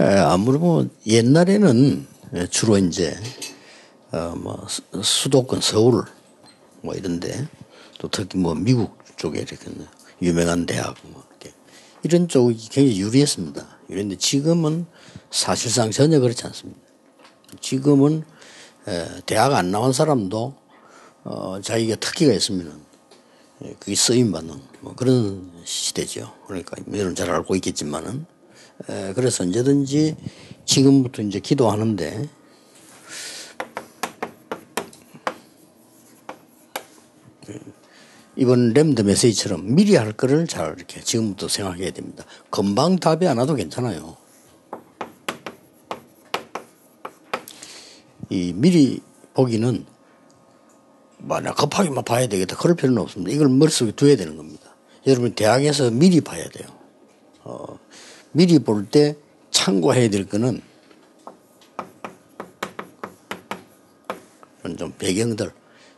아무래도 뭐 옛날에는 주로 이제 어뭐 수도권 서울 뭐 이런데 또 특히 뭐 미국 쪽에 이렇게 유명한 대학 뭐 이렇게 이런 쪽이 굉장히 유리했습니다. 그런데 지금은 사실상 전혀 그렇지 않습니다. 지금은 대학 안 나온 사람도 어 자기가 특기가 있으면은 그게 쓰임 받는 뭐 그런 시대죠. 그러니까 여러분 잘 알고 있겠지만은 그래서 언제든지 지금부터 이제 기도하는데 이번 램드 메시지처럼 미리 할 거를 잘 이렇게 지금부터 생각해야 됩니다. 금방 답이 안 와도 괜찮아요. 이 미리 보기는 만약 급하게만 봐야 되겠다. 그럴 필요는 없습니다. 이걸 머릿속에 두어야 되는 겁니다. 여러분 대학에서 미리 봐야 돼요. 어, 미리 볼 때 참고해야 될 거는 좀 배경들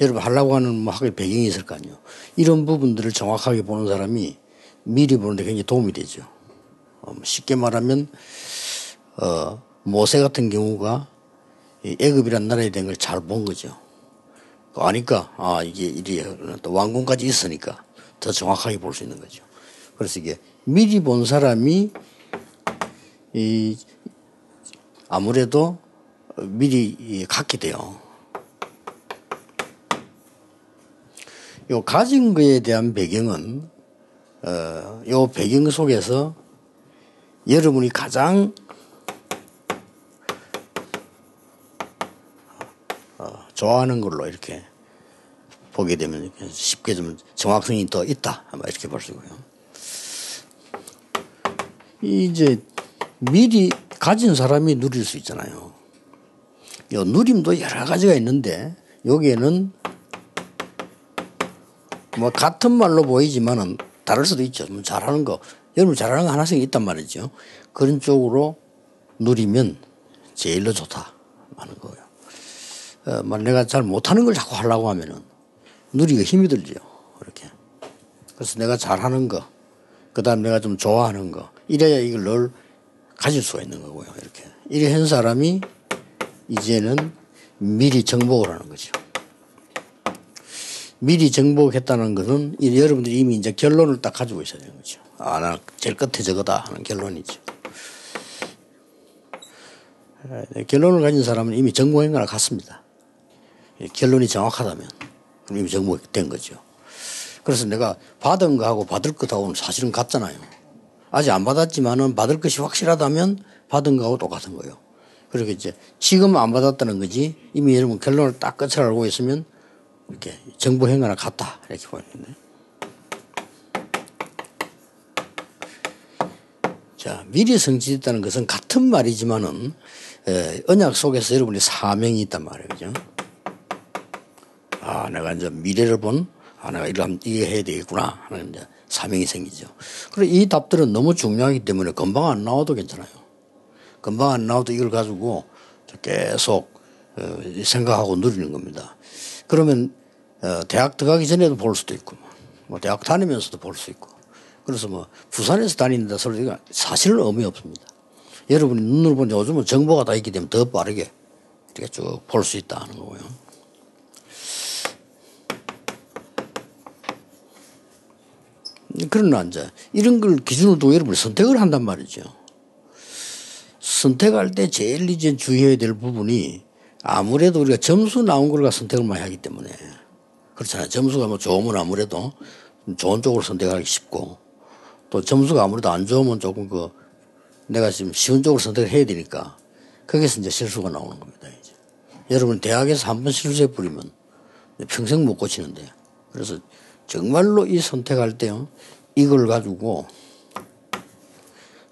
여러분 하려고 하는 뭐 학교 배경이 있을 거 아니에요. 이런 부분들을 정확하게 보는 사람이 미리 보는데 굉장히 도움이 되죠. 어, 뭐 쉽게 말하면 어, 모세 같은 경우가 애급이란 나라에 된걸잘 본 거죠. 아니까 아 이게 이리 또 왕궁까지 있으니까 더 정확하게 볼 수 있는 거죠. 그래서 이게 미리 본 사람이 이 아무래도 미리 갖게 돼요. 요 가진 거에 대한 배경은 어, 요 배경 속에서 여러분이 가장 어, 좋아하는 걸로 이렇게 보게 되면 쉽게 좀 정확성이 더 있다. 아마 이렇게 볼수 있고요. 이제 미리 가진 사람이 누릴 수 있잖아요. 요 누림도 여러 가지가 있는데 여기에는 뭐 같은 말로 보이지만은 다를 수도 있죠. 뭐 잘하는 거 여러분 잘하는 거 하나씩 있단 말이죠. 그런 쪽으로 누리면 제일로 좋다 하는 거예요. 어, 만 내가 잘 못하는 걸 자꾸 하려고 하면은 누리가 힘이 들죠. 그렇게. 그래서 내가 잘하는 거, 그 다음 내가 좀 좋아하는 거, 이래야 이걸 늘 가질 수가 있는 거고요. 이렇게. 이래 한 사람이 이제는 미리 정복을 하는 거죠. 미리 정복했다는 것은 여러분들이 이미 이제 결론을 딱 가지고 있어야 되는 거죠. 아, 나 제일 끝에 저거다 하는 결론이죠. 결론을 가진 사람은 이미 정복한 거나 같습니다. 결론이 정확하다면 이미 정복된 거죠. 그래서 내가 받은 거하고 받을 것하고는 사실은 같잖아요. 아직 안 받았지만은 받을 것이 확실하다면 받은 거하고 똑같은 거예요. 그리고 이제 지금 안 받았다는 거지 이미 여러분 결론을 딱 끝을 알고 있으면 이렇게 정보 행위나 같다 이렇게 보이는데. 자 미리 성취했다는 것은 같은 말이지만은 에, 언약 속에서 여러분이 사명이 있단 말이에요, 그죠? 아 내가 이제 미래를 본 아, 내가 이러 이게 해야 되겠구나 하는 이제 사명이 생기죠. 그리고 이 답들은 너무 중요하기 때문에 금방 안 나와도 괜찮아요. 금방 안 나와도 이걸 가지고 계속 어, 생각하고 누리는 겁니다. 그러면 어, 대학 들어가기 전에도 볼 수도 있고, 뭐 대학 다니면서도 볼 수 있고. 그래서 뭐 부산에서 다닌다 소리가 사실은 의미 없습니다. 여러분이 눈으로 보니 요즘은 정보가 다 있기 때문에 더 빠르게 이렇게 쭉 볼 수 있다 하는 거고요. 그러나 이제 이런 걸 기준으로 두고 여러분이 선택을 한단 말이죠. 선택할 때 제일 이제 주의해야 될 부분이 아무래도 우리가 점수 나온 걸 선택을 많이 하기 때문에 그렇잖아요. 점수가 뭐 좋으면 아무래도 좋은 쪽으로 선택하기 쉽고 또 점수가 아무래도 안 좋으면 조금 그 내가 지금 쉬운 쪽으로 선택을 해야 되니까 거기서 이제 실수가 나오는 겁니다. 이제. 여러분 대학에서 한 번 실수해 버리면 평생 못 고치는데 그래서 정말로 이 선택할 때요 이걸 가지고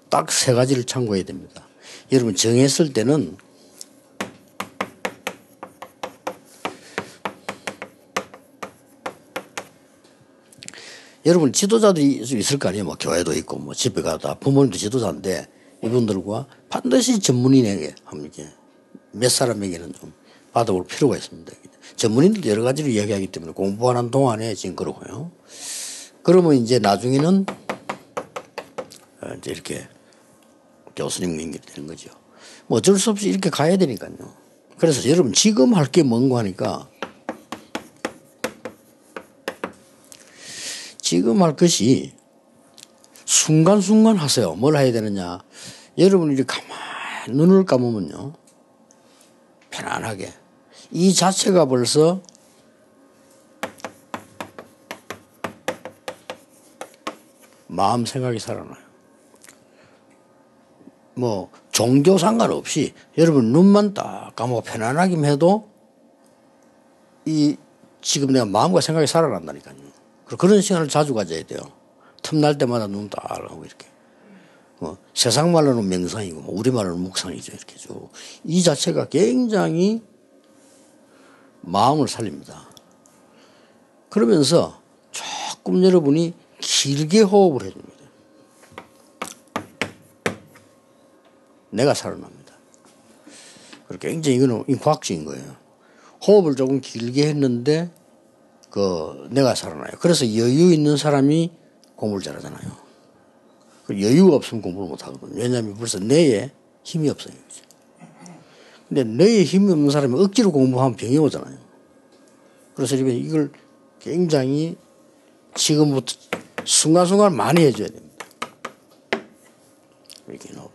딱 세 가지를 참고해야 됩니다. 여러분 정했을 때는 여러분 지도자들이 있을 거 아니에요. 뭐 교회도 있고 뭐 집에 가다 부모님도 지도자인데 이분들과 반드시 전문인에게 함께 몇 사람에게는 좀 받아볼 필요가 있습니다. 전문인들도 여러 가지를 이야기하기 때문에 공부하는 동안에 지금 그러고요. 그러면 이제 나중에는 어, 이제 이렇게 교수님 연결되는 거죠. 뭐 어쩔 수 없이 이렇게 가야 되니까요. 그래서 여러분 지금 할 게 뭔가 하니까 지금 할 것이 순간순간 하세요. 뭘 해야 되느냐. 여러분이 가만히 눈을 감으면요. 편안하게. 이 자체가 벌써 마음 생각이 살아나요. 뭐 종교 상관없이 여러분 눈만 딱 감고 편안하게 해도 이 지금 내가 마음과 생각이 살아난다니까요. 그런 시간을 자주 가져야 돼요. 틈날 때마다 눈 딱 하고 이렇게. 뭐 세상 말로는 명상이고 뭐 우리 말로는 묵상이죠. 이렇게 쭉. 이 자체가 굉장히 마음을 살립니다. 그러면서 조금 여러분이 길게 호흡을 해줍니다. 내가 살아납니다. 굉장히 이거는 과학적인 거예요. 호흡을 조금 길게 했는데 그 내가 살아나요. 그래서 여유 있는 사람이 공부를 잘하잖아요. 그 여유가 없으면 공부를 못 하거든요. 왜냐하면 벌써 뇌에 힘이 없어요. 근데 뇌에 힘이 없는 사람이 억지로 공부하면 병이 오잖아요. 그래서 이걸 굉장히 지금부터 순간순간 많이 해줘야 됩니다. 이렇게 넣어.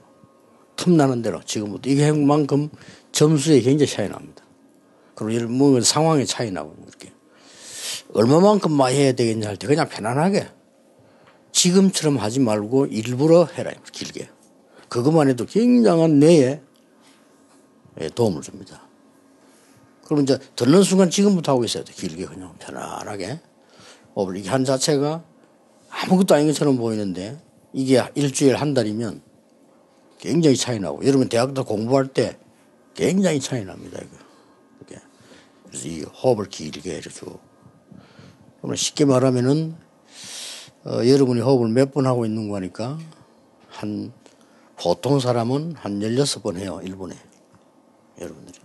틈나는 대로 지금부터 이게 만큼 점수에 굉장히 차이 납니다. 그리고 이런 뭐 상황에 차이 나고 이렇게 얼마만큼 많이 해야 되겠냐 할 때 그냥 편안하게 지금처럼 하지 말고 일부러 해라 길게 그것만 해도 굉장한 뇌에 도움을 줍니다. 그럼 이제 듣는 순간 지금부터 하고 있어야 돼 길게 그냥 편안하게 이게 한 자체가 아무것도 아닌 것처럼 보이는데 이게 일주일 한 달이면 굉장히 차이 나고 여러분 대학도 공부할 때 굉장히 차이 납니다. 이거. 이렇게. 그래서 이 호흡을 길게 해줘. 그러면 쉽게 말하면은 어, 여러분이 호흡을 몇 번 하고 있는 거니까 한 보통 사람은 한 16번 해요. 일본에. 여러분들이.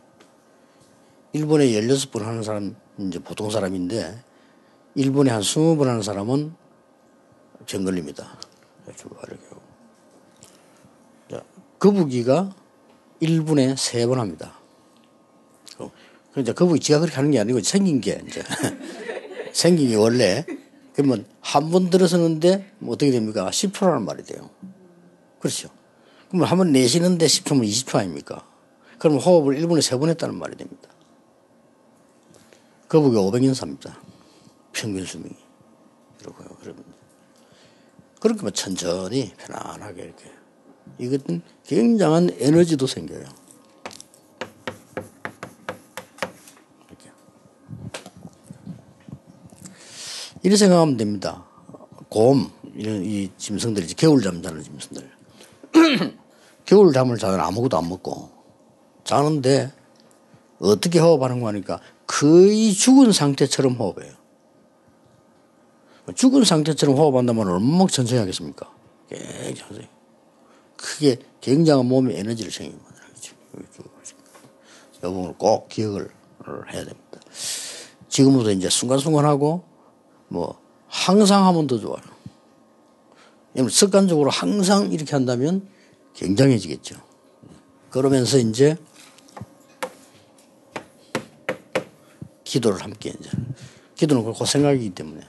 일본에 16번 하는 사람 이제 보통 사람인데 일본에 한 20번 하는 사람은. 자, 거북이가 1분에 3번 합니다. 그러니까 거북이 지가 그렇게 하는 게 아니고 생긴 게 이제 생긴 게 원래 그러면 한 번 들어서는데 뭐 어떻게 됩니까? 10초라는 말이 돼요. 그렇죠. 그러면 한 번 내쉬는데 10초면 20초 아닙니까? 그러면 호흡을 1분에 3번 했다는 말이 됩니다. 거북이 500년 삽니다. 평균 수명이. 이러고요. 그러면 그렇게 뭐 천천히 편안하게 이렇게 이것은 굉장한 에너지도 생겨요. 이렇게. 이렇게 생각하면 됩니다. 곰 이런 이 짐승들이 겨울 잠 자는 짐승들. 겨울 잠을 자면 아무것도 안 먹고 자는데 어떻게 호흡하는 거니까 거의 죽은 상태처럼 호흡해요. 죽은 상태처럼 호흡한다면 얼마나 천천히 하겠습니까? 굉장히. 크게 굉장한 몸의 에너지를 만들어야죠. 이 부분을 꼭 기억을 해야 됩니다. 지금부터 이제 순간순간 하고 뭐 항상 하면 더 좋아요. 습관적으로 항상 이렇게 한다면 굉장해지겠죠. 그러면서 이제 기도를 함께 이제 기도는 그렇고 생각이기 때문에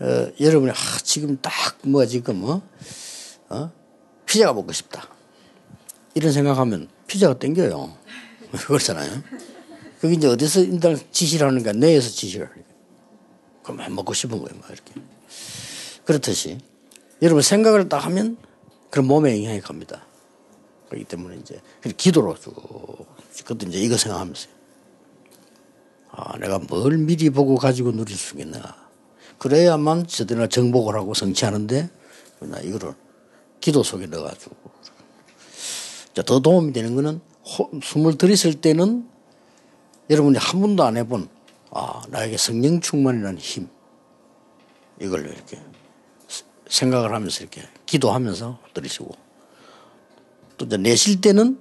어, 여러분이 아, 지금 딱 뭐 지금 어? 어? 피자가 먹고 싶다. 이런 생각하면 피자가 땡겨요. 그렇잖아요. 그게 이제 어디서 인당 지시를 하는가? 뇌에서 지시를 하니까. 그럼 먹고 싶은 거예요. 막 이렇게. 그렇듯이 여러분 생각을 딱 하면 그런 몸에 영향이 갑니다. 그렇기 때문에 이제 기도로 쭉 그것도 이제 이거 생각하면서 아 내가 뭘 미리 보고 가지고 누릴 수 있겠나. 그래야만 저들나 정복을 하고 성취하는데 나 이거를 기도 속에 넣어가지고. 더 도움이 되는 거는 숨을 들이실 때는 여러분이 한 번도 안 해본 아, 나에게 성령 충만이라는 힘. 이걸 이렇게 생각을 하면서 이렇게 기도하면서 들이시고 또 이제 내쉴 때는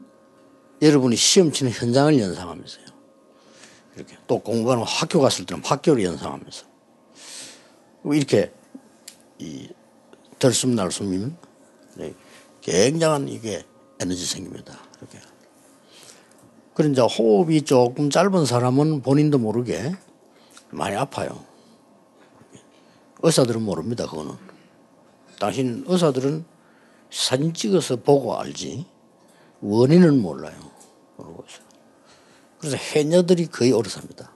여러분이 시험 치는 현장을 연상하면서요. 이렇게 또 공부하는 학교 갔을 때는 학교를 연상하면서 이렇게 이 들숨 날숨이면 네. 굉장한 이게 에너지 생깁니다. 이렇게. 그런 이제 호흡이 조금 짧은 사람은 본인도 모르게 많이 아파요. 의사들은 모릅니다. 그거는. 당신 의사들은 사진 찍어서 보고 알지 원인은 몰라요. 모르고 있어요. 그래서 해녀들이 거의 오래 삽니다.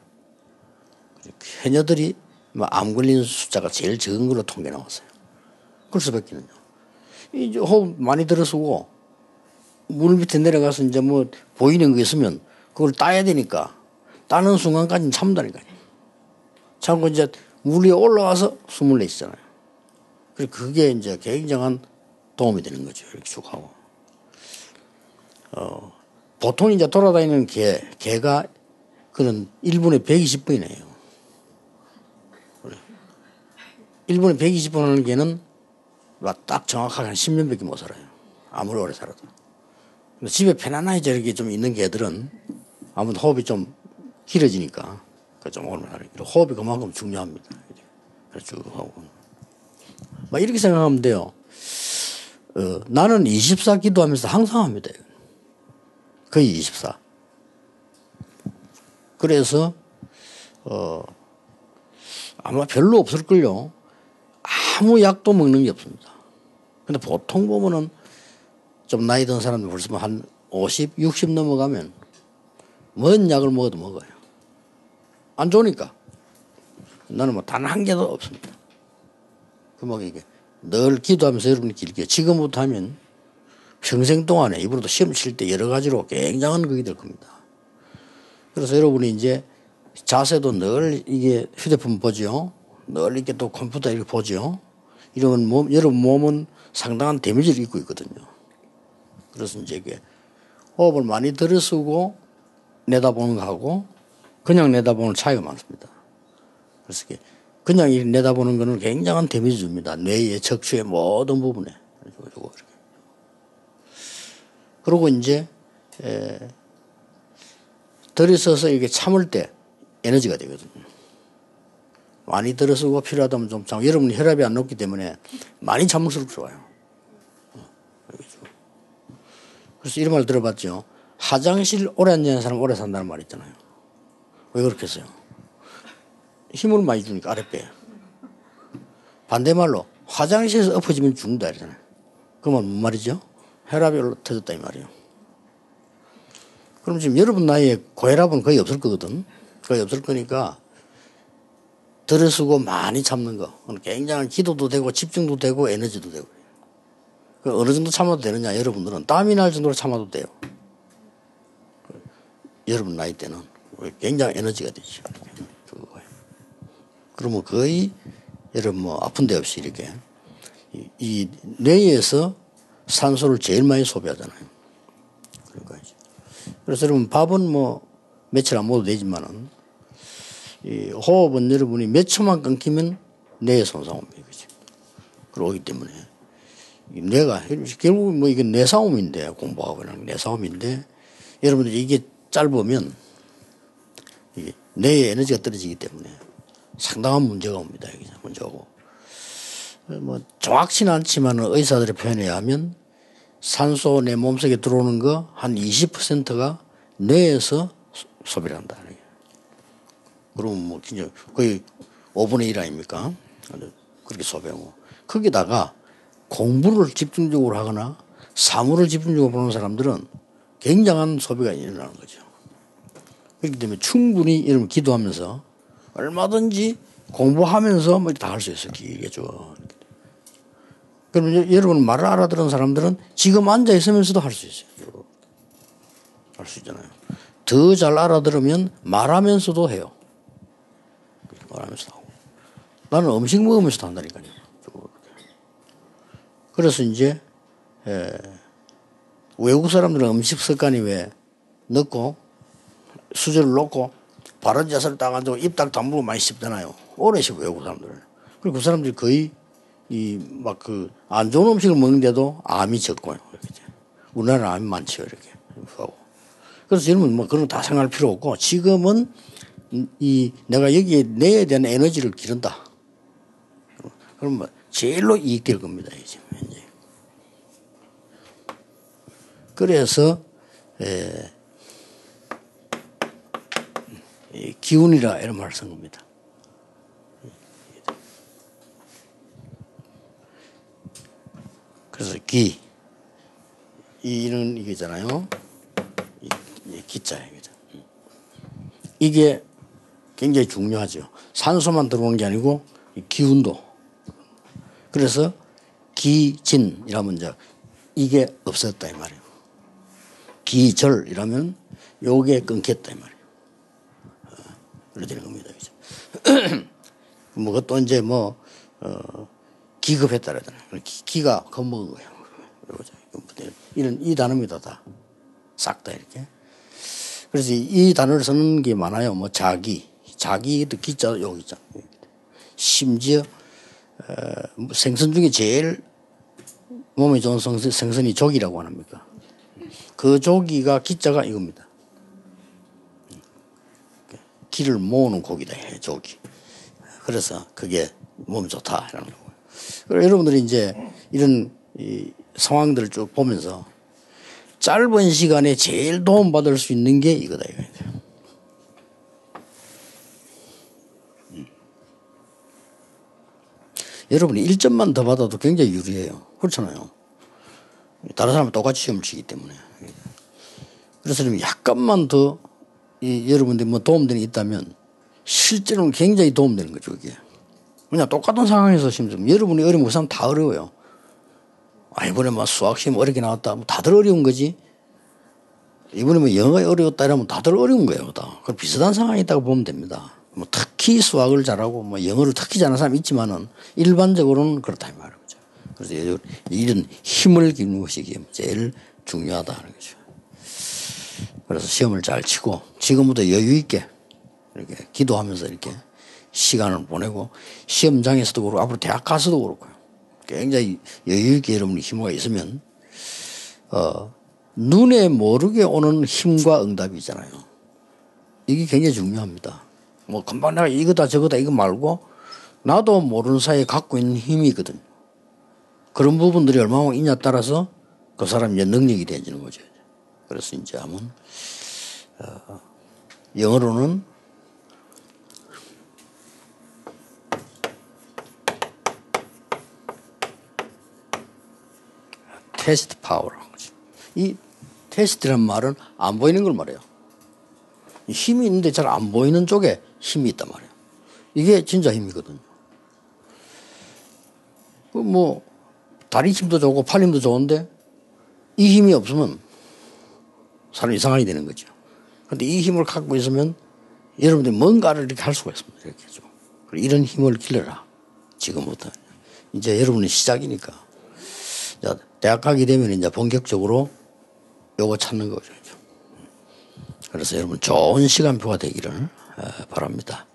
해녀들이 뭐암 걸리는 숫자가 제일 적은 걸로 통계 나왔어요. 그럴 수밖에는요. 이제 호흡 많이 들어쓰고 물 밑에 내려가서 이제 뭐 보이는 거 있으면 그걸 따야 되니까 따는 순간까지는 참다니까요. 참고 이제 물 위에 올라와서 숨을 내쉬잖아요. 그게 이제 굉장한 도움이 되는 거죠. 이렇게 쭉 하고. 어, 보통 이제 돌아다니는 개, 개가 그런 1분에 120번이네요. 1분에 120번 하는 개는 딱 정확하게 한 10년밖에 못 살아요. 아무리 오래 살아도. 집에 편안하게 저렇게 좀 있는 개들은 아무튼 호흡이 좀 길어지니까 좀 오래. 호흡이 그만큼 중요합니다. 쭉 하고. 막 이렇게 생각하면 돼요. 어, 나는 24 기도하면서 항상 합니다. 거의 24. 그래서, 어, 아마 별로 없을걸요. 아무 약도 먹는 게 없습니다. 근데 보통 보면은 좀 나이 든 사람들 벌써 한 50, 60 넘어가면 뭔 약을 먹어도 먹어요. 안 좋으니까. 나는 뭐 단 한 개도 없습니다. 그뭐 이게 늘 기도하면서 여러분이 길게 지금부터 하면 평생 동안에 이번에도 시험 칠 때 여러 가지로 굉장한 그게 될 겁니다. 그래서 여러분이 이제 자세도 늘 이게 휴대폰 보죠. 늘 이렇게 또 컴퓨터 이렇게 보죠. 이러면 몸, 여러분 몸은 상당한 데미지를 입고 있거든요. 그래서 이제 이게 호흡을 많이 들어쓰고 내다보는 거하고 그냥 내다보는 차이가 많습니다. 그래서 이게 그냥 이 내다보는 거는 굉장한 데미지 줍니다. 뇌의 척추의 모든 부분에. 그 리고 이제 에, 들이서서 이게 참을 때 에너지가 되거든요. 많이 들어서고 필요하다면 좀 참. 여러분 혈압이 안 높기 때문에 많이 참을수록 좋아요. 어, 그래서 이런 말 들어봤죠. 화장실 오래 앉는 사람 오래 산다는 말 있잖아요. 왜 그렇게 했어요? 힘을 많이 주니까 아랫배에. 반대말로 화장실에서 엎어지면 죽는다 이러잖아요. 그말 뭔 말이죠? 혈압이 터졌다 이 말이에요. 그럼 지금 여러분 나이에 고혈압은 거의 없을 거거든. 거의 없을 거니까 들어쓰고 많이 참는 거. 굉장한 기도도 되고 집중도 되고 에너지도 되고. 그 어느 정도 참아도 되느냐 여러분들은 땀이 날 정도로 참아도 돼요. 여러분 나이 때는 굉장히 에너지가 되죠. 그러면 거의 여러분 뭐 아픈 데 없이 이렇게 이, 이 뇌에서 산소를 제일 많이 소비하잖아요. 그러니까 그래서 여러분 밥은 뭐 며칠 안 먹어도 되지만은 이 호흡은 여러분이 몇 초만 끊기면 뇌에 손상 옵니다. 그죠? 그러기 때문에 뇌가 결국 뭐 이게 뇌 싸움인데 공부하고 그냥 뇌 싸움인데 여러분들 이게 짧으면 이게 뇌에 에너지가 떨어지기 때문에 상당한 문제가 옵니다. 문제가 오고. 뭐 정확치는 않지만 의사들의 표현에 의하면 산소 내 몸속에 들어오는 거 한 20%가 뇌에서 소비를 한다. 그러면 뭐 진짜 거의 5분의 1 아닙니까? 그렇게 소비하고. 거기다가 공부를 집중적으로 하거나 사물을 집중적으로 보는 사람들은 굉장한 소비가 일어나는 거죠. 그렇기 때문에 충분히 여러분 기도하면서 얼마든지 공부하면서 뭐 다 할 수 있어요. 길게 쭉. 그럼 여러분 말을 알아들은 사람들은 지금 앉아 있으면서도 할 수 있어요. 할 수 있잖아요. 더 잘 알아들으면 말하면서도 해요. 말하면서도 하고. 나는 음식 먹으면서도 한다니까요. 그래서 이제 에, 외국 사람들은 음식 습관이 왜 넣고 수저를 놓고 바른 자세를 딱 앉고 입딱 담그고 많이 씹잖아요. 오래 씹어요, 외국 사람들은. 그리고 그 사람들이 거의 이 막 그 안 좋은 음식을 먹는데도 암이 적고요. 이렇게. 우리나라는 암이 많죠, 이렇게. 하고. 그래서 여러분 뭐 그런 거다 생각할 필요 없고 지금은 이 내가 여기에 내에 대한 에너지를 기른다. 그럼 뭐 제일로 이익될 겁니다, 이제. 그래서 에, 기운이라 이런 말을 쓴 겁니다. 그래서 기 이는 이게잖아요. 기자입니다. 이게 굉장히 중요하죠. 산소만 들어오는 게 아니고 기운도. 그래서 기진 이라면 이제 이게 없었다 이 말이에요. 기절 이라면 요게 끊겼다 이 말이에요. 어, 그래 되는 겁니다. 뭐 그것도 이제 뭐, 어, 기급했다 그러잖아요. 기, 가 겁먹은 거예요. 이런, 이 단어입니다, 다. 싹 다 이렇게. 그래서 이 단어를 쓰는 게 많아요. 뭐 자기, 자기도 기자 여기 있잖아. 심지어 어, 뭐 생선 중에 제일 몸에 좋은 생선, 생선이 조기라고 합니까? 그 조기가 기자가 이겁니다. 기를 모으는 고기다, 조기. 그래서 그게 몸에 좋다, 거고요. 그리고 여러분들이 이제 이런 이 상황들을 쭉 보면서 짧은 시간에 제일 도움받을 수 있는 게 이거다. 음. 여러분이 1점만 더 받아도 굉장히 유리해요. 그렇잖아요. 다른 사람은 똑같이 시험을 치기 때문에. 그래서 약간만 더 이, 여러분들이 뭐 도움되는 게 있다면 실제로는 굉장히 도움되는 거죠, 이게. 그냥 똑같은 상황에서 시험 여러분이 어려운 그 사람 다 어려워요. 아, 이번에 뭐 수학 시험 어렵게 나왔다. 뭐 다들 어려운 거지. 이번에 뭐 영어가 어려웠다 이러면 다들 어려운 거예요, 다. 그 비슷한 상황이 있다고 보면 됩니다. 뭐 특히 수학을 잘하고 뭐 영어를 특히 잘하는 사람이 있지만은 일반적으로는 그렇다 이 말이죠. 그래서 이런 힘을 기르는 것이 제일 중요하다는 거죠. 그래서 시험을 잘 치고 지금부터 여유 있게 이렇게 기도하면서 이렇게 시간을 보내고 시험장에서도 그렇고 앞으로 대학 가서도 그렇고요. 굉장히 여유 있게 여러분이 힘과 있으면 어 눈에 모르게 오는 힘과 응답이 있잖아요. 이게 굉장히 중요합니다. 뭐 금방 내가 이거다 저거다 이거 말고 나도 모르는 사이에 갖고 있는 힘이 있거든요. 그런 부분들이 얼마나 있냐 따라서 그 사람 이제 능력이 되어지는 거죠. 그래서 이제 하면 어, 영어로는 stealth power라는 거죠. 이 stealth란 말은 안 보이는 걸 말해요. 힘이 있는데 잘 안 보이는 쪽에 힘이 있단 말이에요. 이게 진짜 힘이거든요. 그 뭐, 다리 힘도 좋고 팔 힘도 좋은데 이 힘이 없으면 사람 이상하게 되는 거죠. 근데 이 힘을 갖고 있으면 여러분들이 뭔가를 이렇게 할 수가 있습니다. 이렇게 좀. 이런 힘을 길러라. 지금부터. 이제 여러분의 시작이니까. 대학 가게 되면 이제 본격적으로 요거 찾는 거죠. 그래서 여러분 좋은 시간표가 되기를 어, 바랍니다.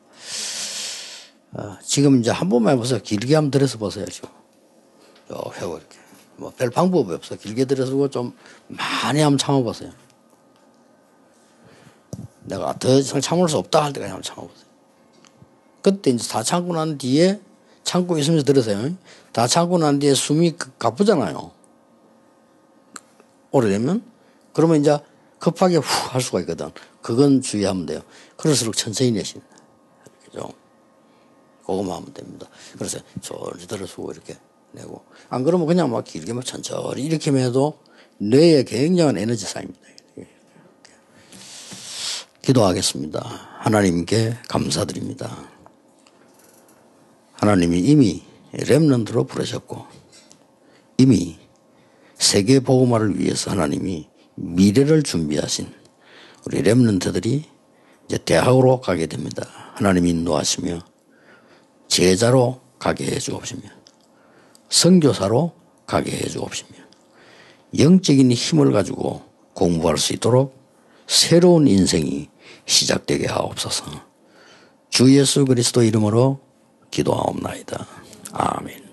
어, 지금 이제 한 번만 해보세요. 길게 한번 들어서 보세요죠. 요 회고 이렇게. 뭐 별 방법이 없어. 길게 들어서 좀 많이 한번 참아보세요. 내가 더 이상 참을 수 없다 할 때까지 한번 참아보세요. 그때 이제 다 참고 난 뒤에 참고 있으면서 들으세요. 다 참고 난 뒤에 숨이 가쁘잖아요. 오래되면 그러면 이제 급하게 후 할 수가 있거든. 그건 주의하면 돼요. 그럴수록 천천히 내십니다. 그죠? 그거만 하면 됩니다. 그래서 저리 들어서고 이렇게 내고. 안 그러면 그냥 막 길게 막 천천히 이렇게 해도 뇌에 굉장한 에너지 쌓입니다. 기도하겠습니다. 하나님께 감사드립니다. 하나님이 이미 렘넌트로 부르셨고 이미 세계 보고마를 위해서 하나님이 미래를 준비하신 우리 렘넌트들이 이제 대학으로 가게 됩니다. 하나님이 인도하시며 제자로 가게 해 주옵시며 선교사로 가게 해 주옵시며 영적인 힘을 가지고 공부할 수 있도록 새로운 인생이 시작되게 하옵소서. 주 예수 그리스도 이름으로 기도하옵나이다. 아멘.